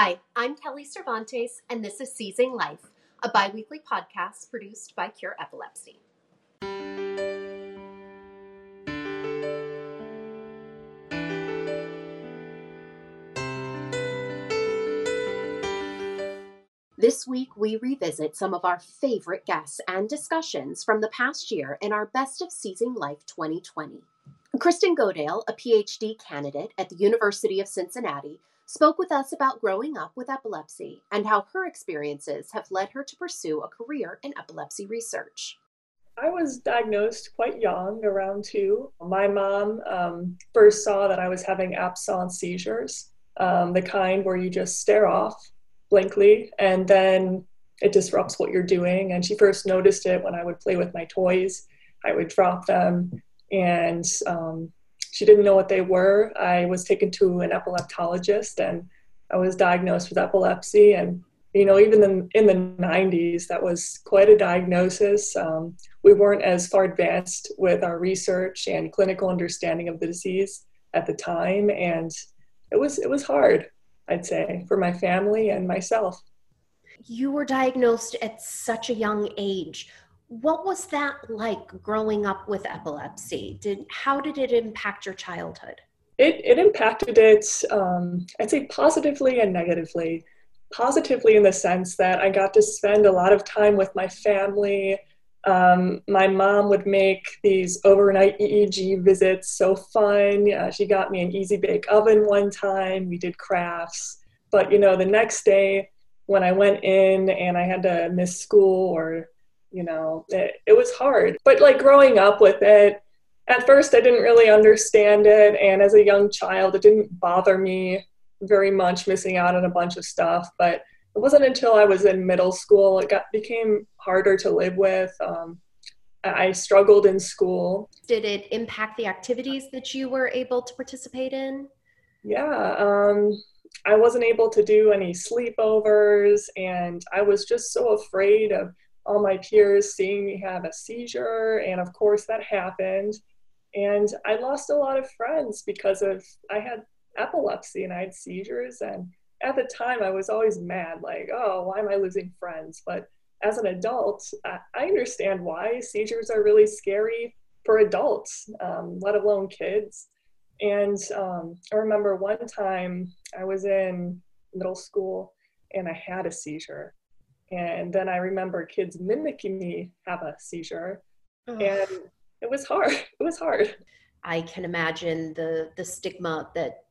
Hi, I'm Kelly Cervantes, and this is Seizing Life, a bi weekly podcast produced by Cure Epilepsy. This week, we revisit some of our favorite guests and discussions from the past year in our Best of Seizing Life 2020. Kristen Godale, a PhD candidate at the University of Cincinnati, spoke with us about growing up with epilepsy and how her experiences have led her to pursue a career in epilepsy research. I was diagnosed quite young, around two. My mom um, first saw that I was having absence seizures, um, the kind where you just stare off blankly and then it disrupts what you're doing. And she first noticed it when I would play with my toys. I would drop them and um, she didn't know what they were. I was taken to an epileptologist and I was diagnosed with epilepsy. And, you know, even in, in the 90s, that was quite a diagnosis. Um, we weren't as far advanced with our research and clinical understanding of the disease at the time. And it was, it was hard. I'd say, for my family and myself. You were diagnosed at such a young age. What was that like growing up with epilepsy? Did how did it impact your childhood? It it impacted it. Um, I'd say positively and negatively. Positively in the sense that I got to spend a lot of time with my family. Um, my mom would make these overnight EEG visits so fun. Uh, she got me an easy bake oven one time. We did crafts. But, you know, the next day when I went in and I had to miss school or, you know, it, it was hard. But like growing up with it, at first I didn't really understand it. And as a young child, it didn't bother me very much missing out on a bunch of stuff. But it wasn't until I was in middle school it got became harder to live with. Um, I struggled in school. Did it impact the activities that you were able to participate in? Yeah, um, I wasn't able to do any sleepovers, and I was just so afraid of all my peers seeing me have a seizure. And of course, that happened. And I lost a lot of friends because of I had epilepsy and I had seizures, and at the time I was always mad, like, oh, why am I losing friends? But as an adult, I understand why seizures are really scary for adults, um, let alone kids. And um, I remember one time I was in middle school and I had a seizure. And then I remember kids mimicking me have a seizure. And it was hard. It was hard. I can imagine the the stigma that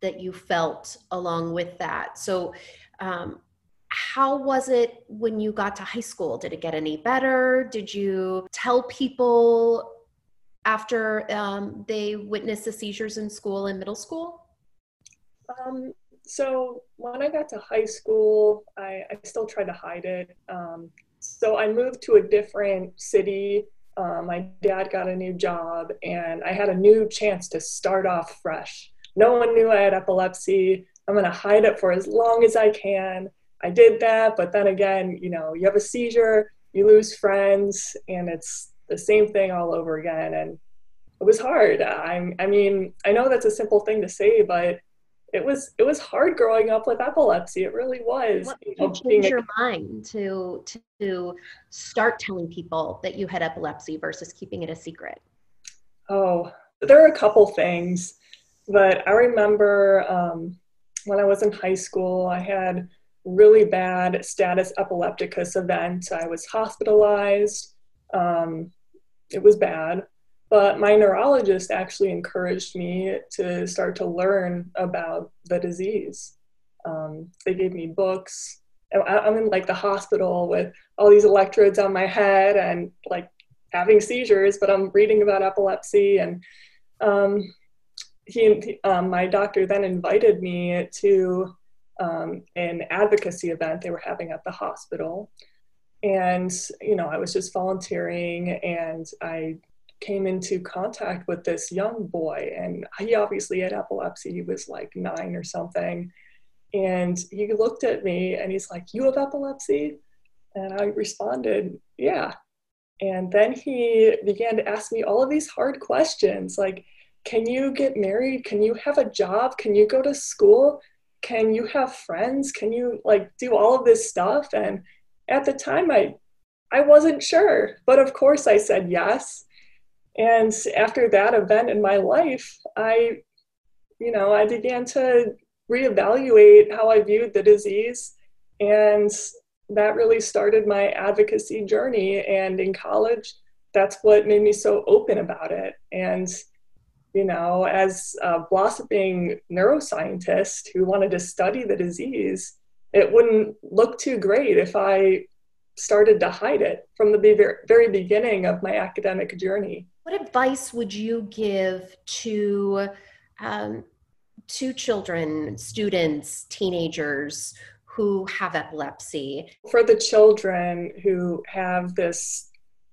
that you felt along with that. So, um, how was it when you got to high school? Did it get any better? Did you tell people after um, they witnessed the seizures in school and middle school? Um, so when I got to high school, I, I still tried to hide it. Um, so I moved to a different city. Uh, my dad got a new job, and I had a new chance to start off fresh. No one knew I had epilepsy. I'm going to hide it for as long as I can. I did that, but then again, you know, you have a seizure, you lose friends, and it's the same thing all over again. And it was hard. I, I mean, I know that's a simple thing to say, but it was it was hard growing up with epilepsy. It really was. What you know, change your a- mind to to start telling people that you had epilepsy versus keeping it a secret? Oh, there are a couple things. But I remember um, when I was in high school, I had really bad status epilepticus event. I was hospitalized. Um, it was bad. But my neurologist actually encouraged me to start to learn about the disease. Um, they gave me books. I'm in like the hospital with all these electrodes on my head and like having seizures, but I'm reading about epilepsy and um, he, um, my doctor then invited me to um, an advocacy event they were having at the hospital. And, you know, I was just volunteering and I came into contact with this young boy and he obviously had epilepsy. He was like nine or something. And he looked at me and he's like, You have epilepsy? And I responded, Yeah. And then he began to ask me all of these hard questions like, can you get married? Can you have a job? Can you go to school? can you have friends? Can you like do all of this stuff? And at the time, I I wasn't sure, but of course I said yes. And after that event in my life, I, you know, I began to reevaluate how I viewed the disease. And that really started my advocacy journey. And in college, that's what made me so open about it. And, you know, as a blossoming neuroscientist who wanted to study the disease, it wouldn't look too great if I started to hide it from the very beginning of my academic journey. What advice would you give to um, to children, students, teenagers who have epilepsy? For the children who have this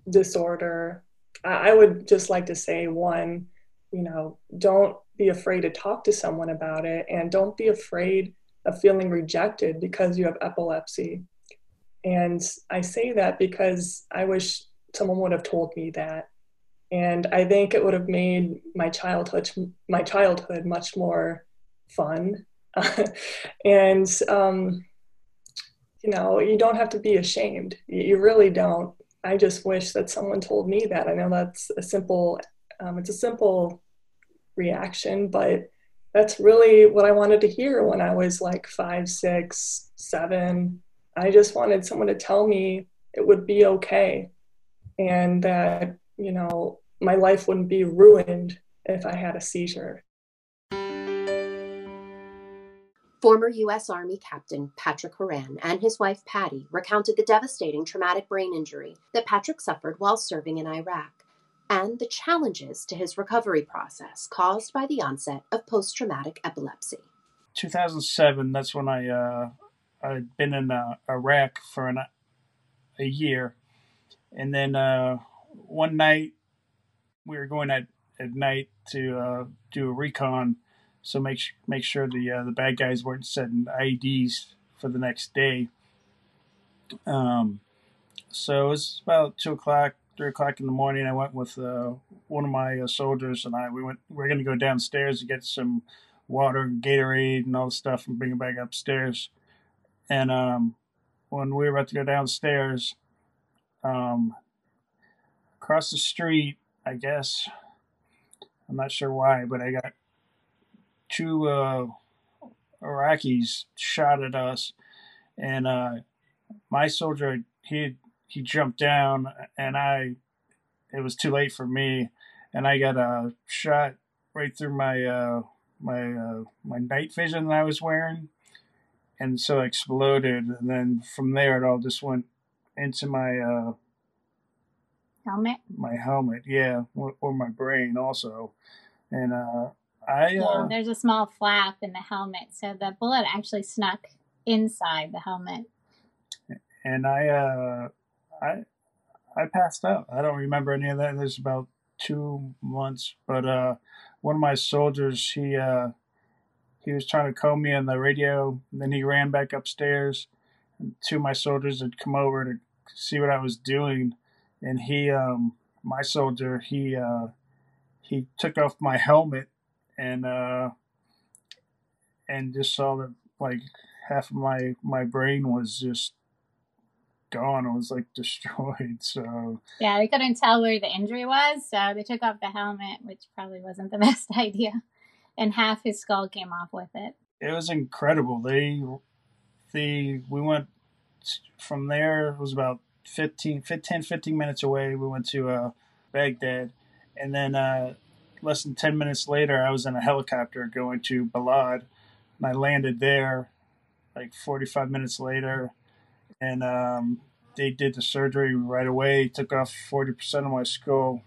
disorder, I would just like to say one, you know, don't be afraid to talk to someone about it and don't be afraid of feeling rejected because you have epilepsy and I say that because I wish someone would have told me that. And I think it would have made my childhood my childhood much more fun. and um, you know, you don't have to be ashamed. You really don't. I just wish that someone told me that. I know that's a simple, um, it's a simple reaction, but that's really what I wanted to hear when I was like five, six, seven, I just wanted someone to tell me it would be okay and that, you know, my life wouldn't be ruined if I had a seizure. Former U.S. Army Captain Patrick Horan and his wife Patty recounted the devastating traumatic brain injury that Patrick suffered while serving in Iraq and the challenges to his recovery process caused by the onset of post traumatic epilepsy. 2007, that's when I uh, I'd been in uh, Iraq for an, a year, and then uh, one night we were going at, at night to uh, do a recon, so make make sure the uh, the bad guys weren't setting IEDs for the next day. Um, so it was about two o'clock, three o'clock in the morning. I went with uh, one of my uh, soldiers and I. We went. We are going to go downstairs to get some water and Gatorade and all the stuff and bring it back upstairs. And um, when we were about to go downstairs, um, across the street, I guess, I'm not sure why, but I got two uh, Iraqis shot at us, and uh, my soldier he he jumped down, and I it was too late for me, and I got a shot right through my uh, my uh, my night vision that I was wearing, and so exploded. And then from there, it all just went into my uh, helmet. My helmet, yeah, or, or my brain also. And uh, I yeah, uh, there's a small flap in the helmet, so the bullet actually snuck inside the helmet. And I, uh, I, I passed out. I don't remember any of that. There's about two months, but uh, one of my soldiers, he uh, he was trying to call me on the radio. And then he ran back upstairs. And two of my soldiers had come over to see what I was doing. And he, um, my soldier, he, uh, he took off my helmet and, uh, and just saw that like half of my, my brain was just gone. It was like destroyed. So yeah, they couldn't tell where the injury was, so they took off the helmet, which probably wasn't the best idea and half his skull came off with it. It was incredible. They, the we went from there. It was about 15, 10, 15 minutes away. We went to uh, Baghdad, and then uh, less than ten minutes later, I was in a helicopter going to Balad, and I landed there. Like forty five minutes later, and um, they did the surgery right away. Took off forty percent of my skull.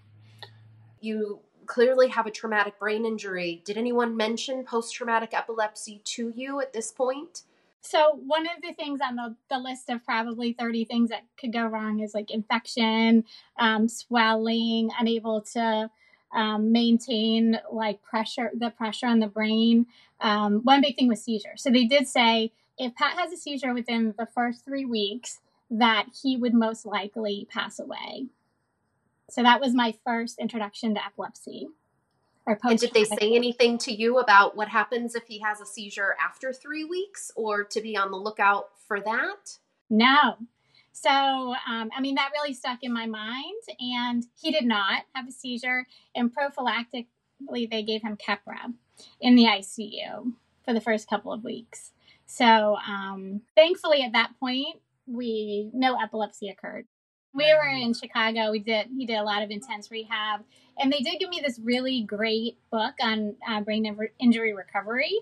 You clearly have a traumatic brain injury. Did anyone mention post traumatic epilepsy to you at this point? So, one of the things on the, the list of probably 30 things that could go wrong is like infection, um, swelling, unable to um, maintain like pressure, the pressure on the brain. Um, one big thing was seizure. So, they did say if Pat has a seizure within the first three weeks, that he would most likely pass away. So that was my first introduction to epilepsy. Or and did they say anything to you about what happens if he has a seizure after three weeks or to be on the lookout for that? No. So, um, I mean, that really stuck in my mind. And he did not have a seizure. And prophylactically, they gave him Keppra in the ICU for the first couple of weeks. So, um, thankfully, at that point, we no epilepsy occurred. We were in Chicago. We did he did a lot of intense rehab, and they did give me this really great book on uh, brain injury recovery,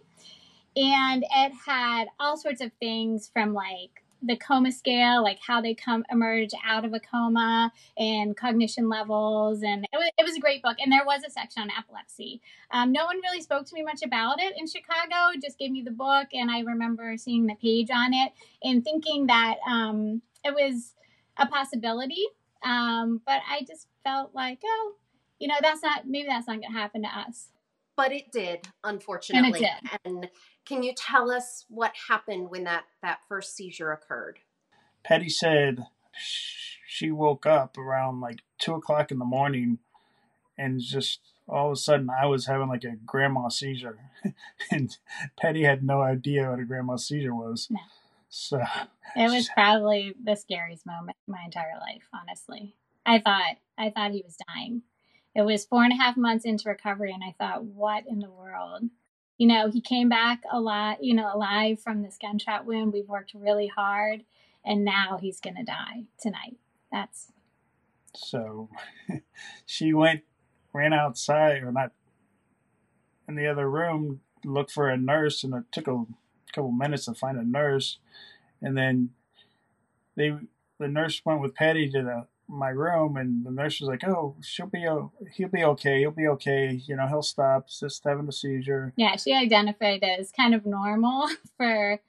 and it had all sorts of things from like the coma scale, like how they come emerge out of a coma and cognition levels, and it was, it was a great book. And there was a section on epilepsy. Um, no one really spoke to me much about it in Chicago. Just gave me the book, and I remember seeing the page on it and thinking that um, it was a possibility. Um, but I just felt like, oh, you know, that's not maybe that's not going to happen to us. But it did, unfortunately. And it did. And can you tell us what happened when that that first seizure occurred? Patty said she woke up around like two o'clock in the morning, and just all of a sudden I was having like a grand mal seizure, and Patty had no idea what a grand mal seizure was. No. So it was probably the scariest moment my entire life, honestly. I thought I thought he was dying. It was four and a half months into recovery and I thought, what in the world? You know, he came back a lot, you know, alive from this gunshot wound. We've worked really hard and now he's gonna die tonight. That's so she went ran outside or not in the other room, looked for a nurse and it took a couple minutes to find a nurse, and then they the nurse went with Patty to the my room, and the nurse was like, "Oh, she'll be he'll be okay. He'll be okay. You know, he'll stop. Just having a seizure." Yeah, she identified it as kind of normal for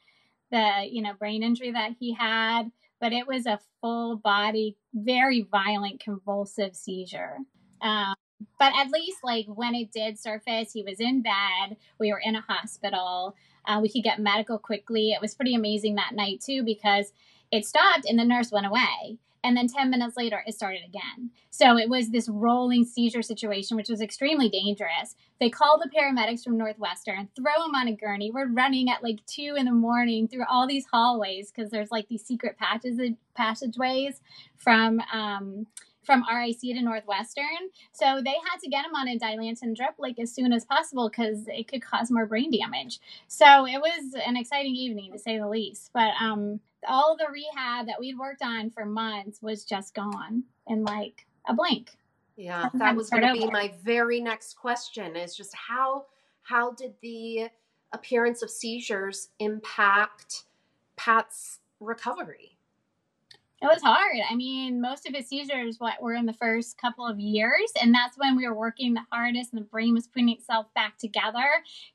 the you know brain injury that he had, but it was a full body, very violent, convulsive seizure. Um, but at least like when it did surface, he was in bed. We were in a hospital. Uh, we could get medical quickly. It was pretty amazing that night, too, because it stopped and the nurse went away. And then 10 minutes later, it started again. So it was this rolling seizure situation, which was extremely dangerous. They call the paramedics from Northwestern, throw him on a gurney. We're running at like two in the morning through all these hallways because there's like these secret patches, passageways from um, from RIC to Northwestern. So they had to get him on a Dilantin drip like as soon as possible because it could cause more brain damage. So it was an exciting evening to say the least. But um, all the rehab that we'd worked on for months was just gone in like a blink. Yeah, that was going to be my very next question is just how how did the appearance of seizures impact Pat's recovery? It was hard. I mean, most of his seizures what were in the first couple of years, and that's when we were working the hardest, and the brain was putting itself back together.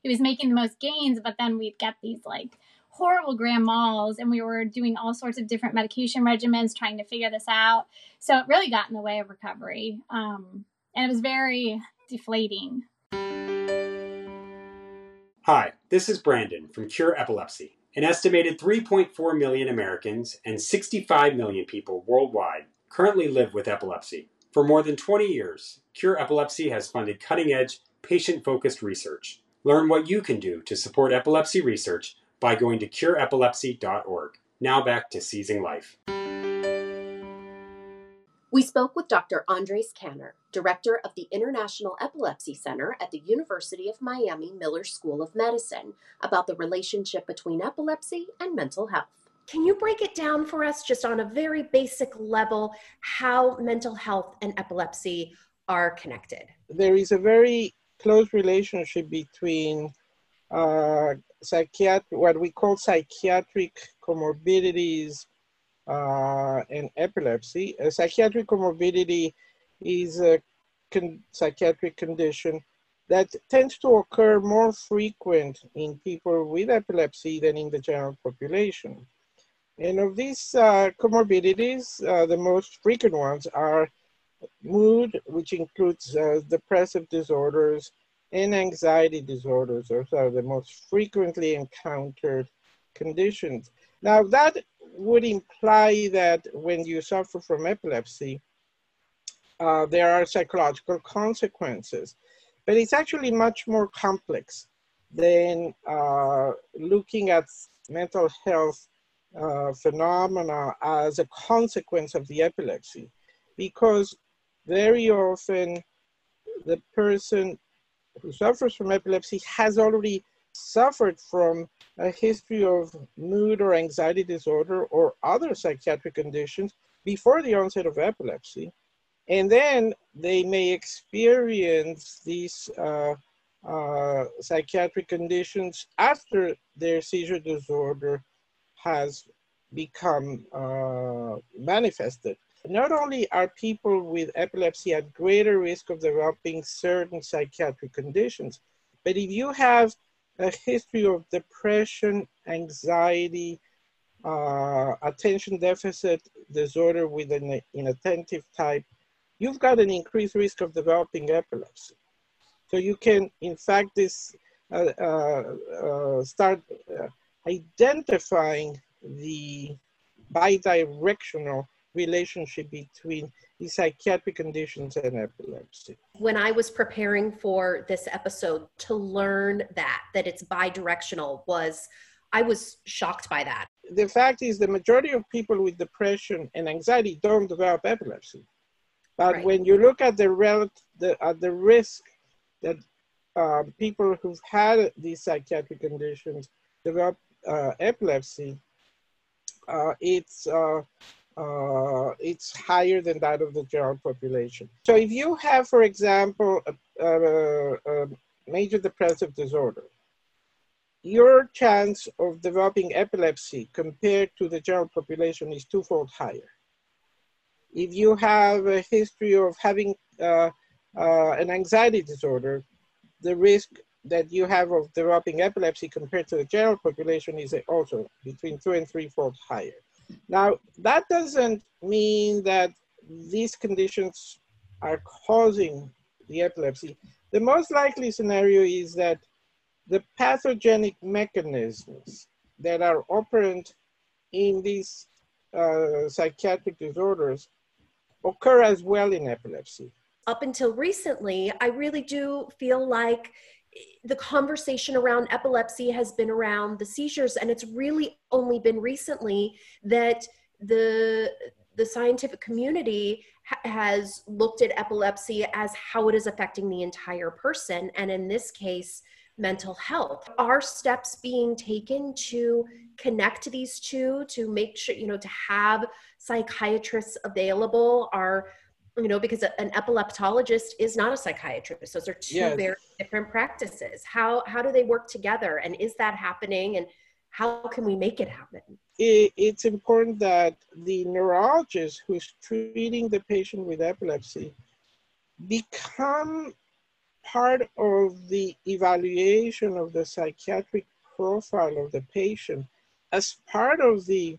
He was making the most gains, but then we'd get these like horrible grand mals, and we were doing all sorts of different medication regimens, trying to figure this out. So it really got in the way of recovery, um, and it was very deflating. Hi, this is Brandon from Cure Epilepsy. An estimated 3.4 million Americans and 65 million people worldwide currently live with epilepsy. For more than 20 years, Cure Epilepsy has funded cutting edge, patient focused research. Learn what you can do to support epilepsy research by going to cureepilepsy.org. Now back to Seizing Life. We spoke with Dr. Andres Kanner, director of the International Epilepsy Center at the University of Miami Miller School of Medicine, about the relationship between epilepsy and mental health. Can you break it down for us, just on a very basic level, how mental health and epilepsy are connected? There is a very close relationship between uh, psychiatric, what we call psychiatric comorbidities uh, and epilepsy. A psychiatric comorbidity is a con- psychiatric condition that tends to occur more frequent in people with epilepsy than in the general population. And of these uh, comorbidities, uh, the most frequent ones are mood, which includes uh, depressive disorders and anxiety disorders. Those are the most frequently encountered conditions. Now that would imply that when you suffer from epilepsy, uh, there are psychological consequences. but it's actually much more complex than uh, looking at mental health uh, phenomena as a consequence of the epilepsy, because very often the person who suffers from epilepsy has already suffered from a history of mood or anxiety disorder or other psychiatric conditions before the onset of epilepsy. And then they may experience these uh, uh, psychiatric conditions after their seizure disorder has become uh, manifested. Not only are people with epilepsy at greater risk of developing certain psychiatric conditions, but if you have a history of depression, anxiety, uh, attention deficit disorder with an inattentive type, you've got an increased risk of developing epilepsy. So you can, in fact, this uh, uh, uh start uh, identifying the bidirectional relationship between the psychiatric conditions and epilepsy. When I was preparing for this episode to learn that that it's bidirectional was I was shocked by that. The fact is the majority of people with depression and anxiety don't develop epilepsy. But right. when you look at the, rel- the, at the risk that uh, people who've had these psychiatric conditions develop uh, epilepsy, uh, it's uh, uh, it's higher than that of the general population. So if you have, for example, a, a, a major depressive disorder, your chance of developing epilepsy compared to the general population is twofold higher. If you have a history of having uh, uh, an anxiety disorder, the risk that you have of developing epilepsy compared to the general population is also between two and threefold higher. Now, that doesn't mean that these conditions are causing the epilepsy. The most likely scenario is that the pathogenic mechanisms that are operant in these uh, psychiatric disorders occur as well in epilepsy. Up until recently, I really do feel like the conversation around epilepsy has been around the seizures and it's really only been recently that the the scientific community ha- has looked at epilepsy as how it is affecting the entire person and in this case mental health. Are steps being taken to connect these two to make sure you know to have psychiatrists available? Are you know because an epileptologist is not a psychiatrist. Those are two yes. very different practices. How how do they work together? And is that happening? And how can we make it happen? It, it's important that the neurologist who's treating the patient with epilepsy become part of the evaluation of the psychiatric profile of the patient as part of the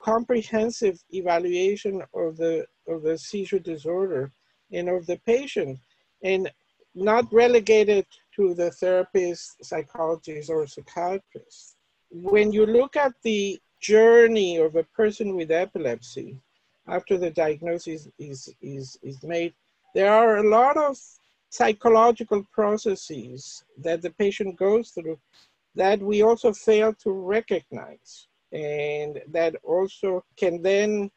comprehensive evaluation of the of the seizure disorder and of the patient and not relegated to the therapist, psychologist, or psychiatrist. When you look at the journey of a person with epilepsy after the diagnosis is, is, is made, there are a lot of psychological processes that the patient goes through that we also fail to recognize and that also can then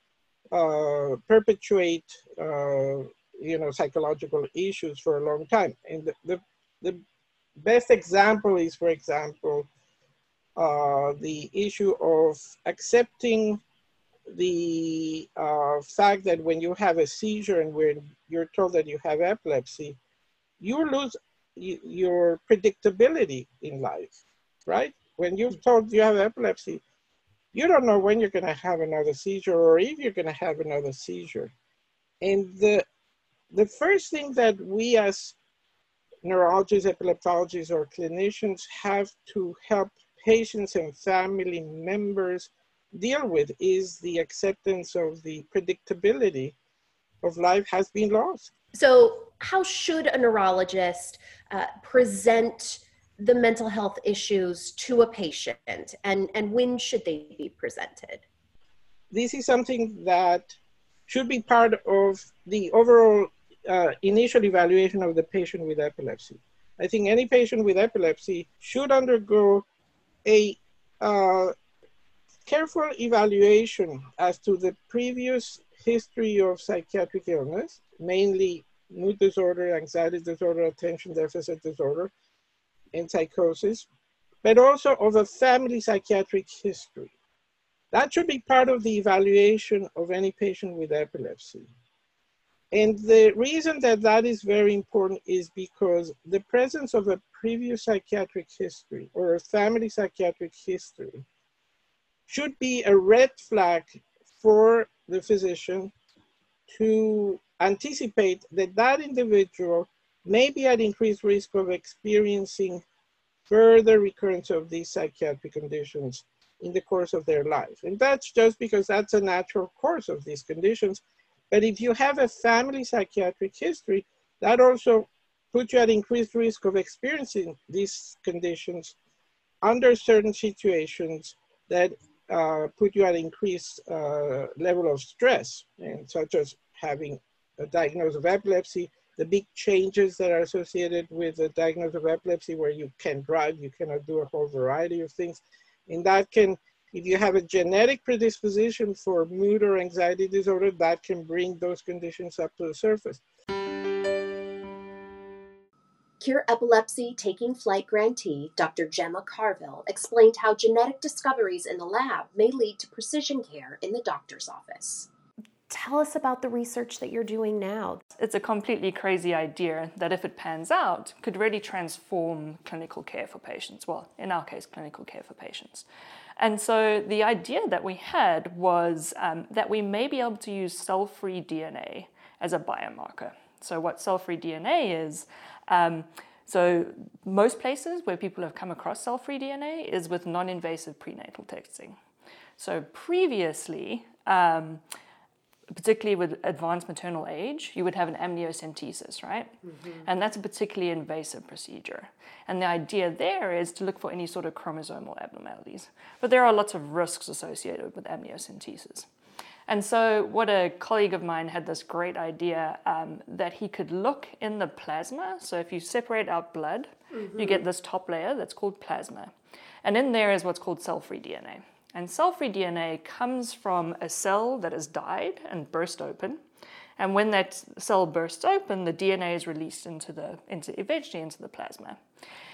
perpetuate, uh, you know, psychological issues for a long time. And the, the, the best example is, for example, uh, the issue of accepting the uh, fact that when you have a seizure and when you're told that you have epilepsy, you lose your predictability in life, right? When you're told you have epilepsy, you don't know when you're going to have another seizure or if you're going to have another seizure. And the, the first thing that we as neurologists, epileptologists, or clinicians have to help patients and family members deal with is the acceptance of the predictability of life has been lost. So, how should a neurologist uh, present the mental health issues to a patient and, and when should they be presented? This is something that should be part of the overall uh, initial evaluation of the patient with epilepsy. I think any patient with epilepsy should undergo a uh, careful evaluation as to the previous history of psychiatric illness, mainly mood disorder, anxiety disorder, attention deficit disorder, and psychosis, but also of a family psychiatric history. That should be part of the evaluation of any patient with epilepsy. And the reason that that is very important is because the presence of a previous psychiatric history or a family psychiatric history should be a red flag for the physician to anticipate that that individual may be at increased risk of experiencing further recurrence of these psychiatric conditions in the course of their life. And that's just because that's a natural course of these conditions. But if you have a family psychiatric history, that also puts you at increased risk of experiencing these conditions under certain situations that uh, put you at increased uh, level of stress, and such as having a diagnosis of epilepsy, the big changes that are associated with a diagnosis of epilepsy where you can drive, you cannot do a whole variety of things. And that can, if you have a genetic predisposition for mood or anxiety disorder, that can bring those conditions up to the surface. Cure Epilepsy Taking Flight grantee Dr. Gemma Carvill explained how genetic discoveries in the lab may lead to precision care in the doctor's office. Tell us about the research that you're doing now. It's a completely crazy idea that, if it pans out, could really transform clinical care for patients. Well, in our case, clinical care for patients. And so the idea that we had was um, that we may be able to use cell free DNA as a biomarker. So, what cell free DNA is, um, so most places where people have come across cell free DNA is with non invasive prenatal testing. So, previously, um, particularly with advanced maternal age, you would have an amniocentesis, right? Mm-hmm. And that's a particularly invasive procedure. And the idea there is to look for any sort of chromosomal abnormalities. But there are lots of risks associated with amniocentesis. And so, what a colleague of mine had this great idea um, that he could look in the plasma. So, if you separate out blood, mm-hmm. you get this top layer that's called plasma. And in there is what's called cell free DNA. And cell free DNA comes from a cell that has died and burst open. And when that cell bursts open, the DNA is released into the, into, eventually into the plasma.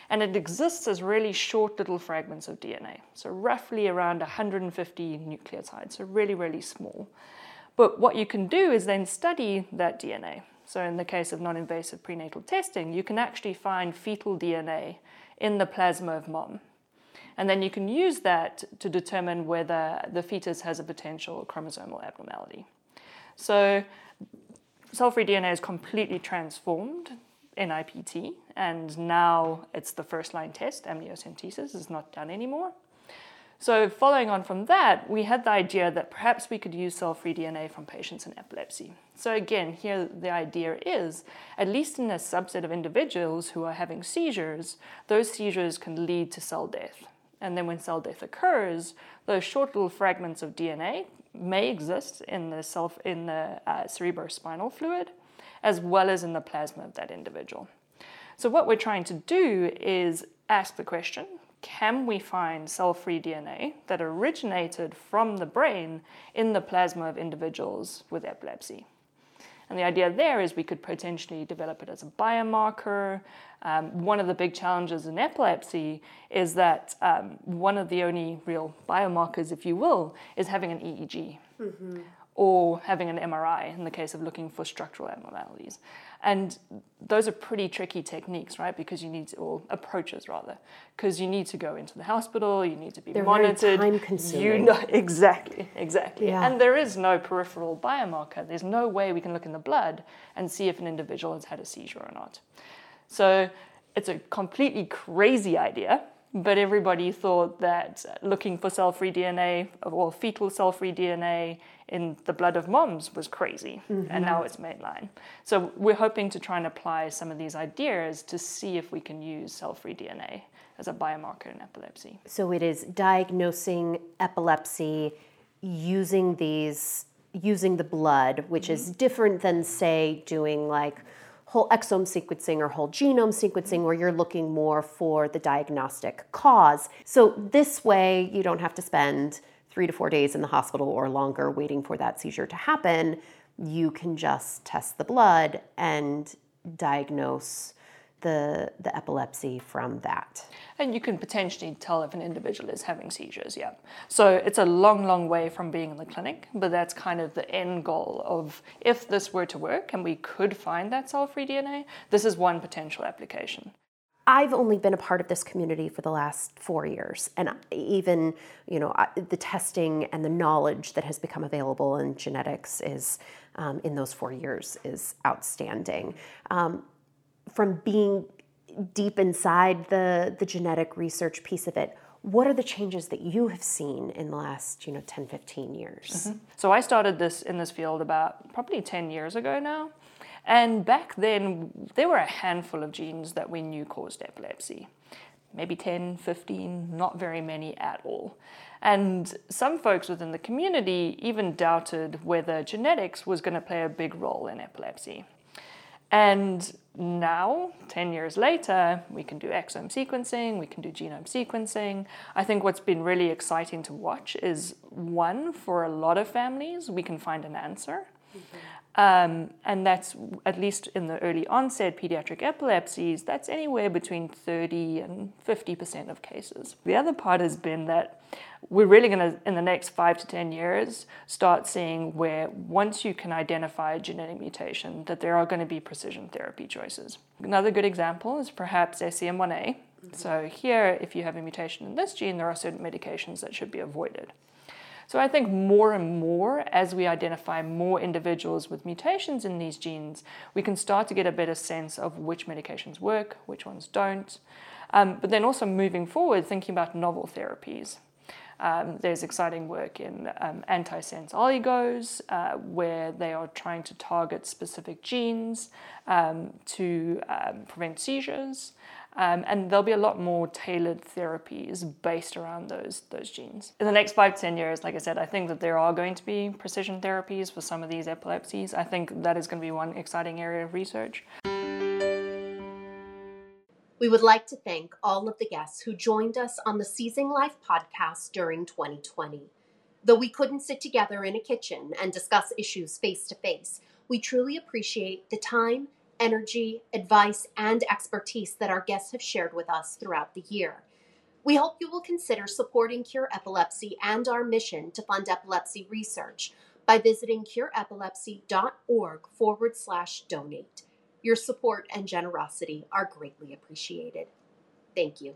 And it exists as really short little fragments of DNA, so roughly around 150 nucleotides, so really, really small. But what you can do is then study that DNA. So, in the case of non invasive prenatal testing, you can actually find fetal DNA in the plasma of mom. And then you can use that to determine whether the fetus has a potential chromosomal abnormality. So cell-free DNA is completely transformed NIPT, and now it's the first line test, amniocentesis is not done anymore. So following on from that, we had the idea that perhaps we could use cell-free DNA from patients in epilepsy. So again, here the idea is, at least in a subset of individuals who are having seizures, those seizures can lead to cell death. And then when cell death occurs, those short little fragments of DNA may exist in the, self, in the uh, cerebrospinal fluid as well as in the plasma of that individual. So, what we're trying to do is ask the question can we find cell free DNA that originated from the brain in the plasma of individuals with epilepsy? And the idea there is we could potentially develop it as a biomarker. Um, one of the big challenges in epilepsy is that um, one of the only real biomarkers, if you will, is having an EEG. Mm-hmm or having an MRI in the case of looking for structural abnormalities. And those are pretty tricky techniques, right? Because you need to, or approaches rather, because you need to go into the hospital, you need to be They're monitored. Very time consuming. You know, exactly, exactly. Yeah. And there is no peripheral biomarker. There's no way we can look in the blood and see if an individual has had a seizure or not. So it's a completely crazy idea, but everybody thought that looking for cell free DNA or fetal cell free DNA in the blood of moms was crazy, mm-hmm. and now it's mainline. So we're hoping to try and apply some of these ideas to see if we can use cell free DNA as a biomarker in epilepsy. So it is diagnosing epilepsy using these using the blood, which is different than, say, doing like whole exome sequencing or whole genome sequencing, where you're looking more for the diagnostic cause. So, this way, you don't have to spend three to four days in the hospital or longer waiting for that seizure to happen. You can just test the blood and diagnose the, the epilepsy from that. And you can potentially tell if an individual is having seizures, yeah. So it's a long, long way from being in the clinic, but that's kind of the end goal of if this were to work and we could find that cell free DNA, this is one potential application. I've only been a part of this community for the last four years, and even you know the testing and the knowledge that has become available in genetics is um, in those four years is outstanding. Um, from being deep inside the, the genetic research piece of it, what are the changes that you have seen in the last you know 10 15 years? Mm-hmm. so i started this in this field about probably 10 years ago now. And back then there were a handful of genes that we knew caused epilepsy. Maybe 10 15 not very many at all. And some folks within the community even doubted whether genetics was going to play a big role in epilepsy and now, 10 years later, we can do exome sequencing, we can do genome sequencing. I think what's been really exciting to watch is one, for a lot of families, we can find an answer. Mm-hmm. Um, and that's at least in the early onset pediatric epilepsies, that's anywhere between 30 and 50% of cases. The other part has been that we're really going to, in the next five to 10 years, start seeing where once you can identify a genetic mutation, that there are going to be precision therapy choices. Another good example is perhaps SCN1A. So, here, if you have a mutation in this gene, there are certain medications that should be avoided. So I think more and more, as we identify more individuals with mutations in these genes, we can start to get a better sense of which medications work, which ones don't. Um, but then also moving forward, thinking about novel therapies. Um, there's exciting work in um, antisense oligos uh, where they are trying to target specific genes um, to um, prevent seizures. Um, and there'll be a lot more tailored therapies based around those, those genes. In the next five 10 years, like I said, I think that there are going to be precision therapies for some of these epilepsies. I think that is going to be one exciting area of research. We would like to thank all of the guests who joined us on the Seizing Life podcast during 2020. Though we couldn't sit together in a kitchen and discuss issues face to face, we truly appreciate the time energy, advice, and expertise that our guests have shared with us throughout the year. We hope you will consider supporting Cure Epilepsy and our mission to fund epilepsy research by visiting cureepilepsy.org forward slash donate. Your support and generosity are greatly appreciated. Thank you.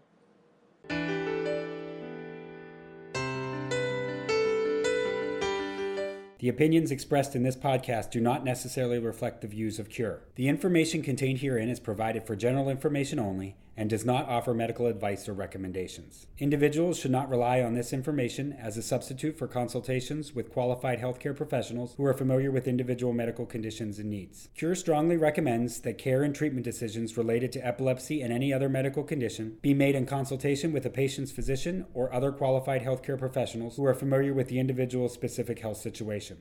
The opinions expressed in this podcast do not necessarily reflect the views of Cure. The information contained herein is provided for general information only and does not offer medical advice or recommendations. Individuals should not rely on this information as a substitute for consultations with qualified healthcare professionals who are familiar with individual medical conditions and needs. Cure strongly recommends that care and treatment decisions related to epilepsy and any other medical condition be made in consultation with a patient's physician or other qualified healthcare professionals who are familiar with the individual's specific health situation.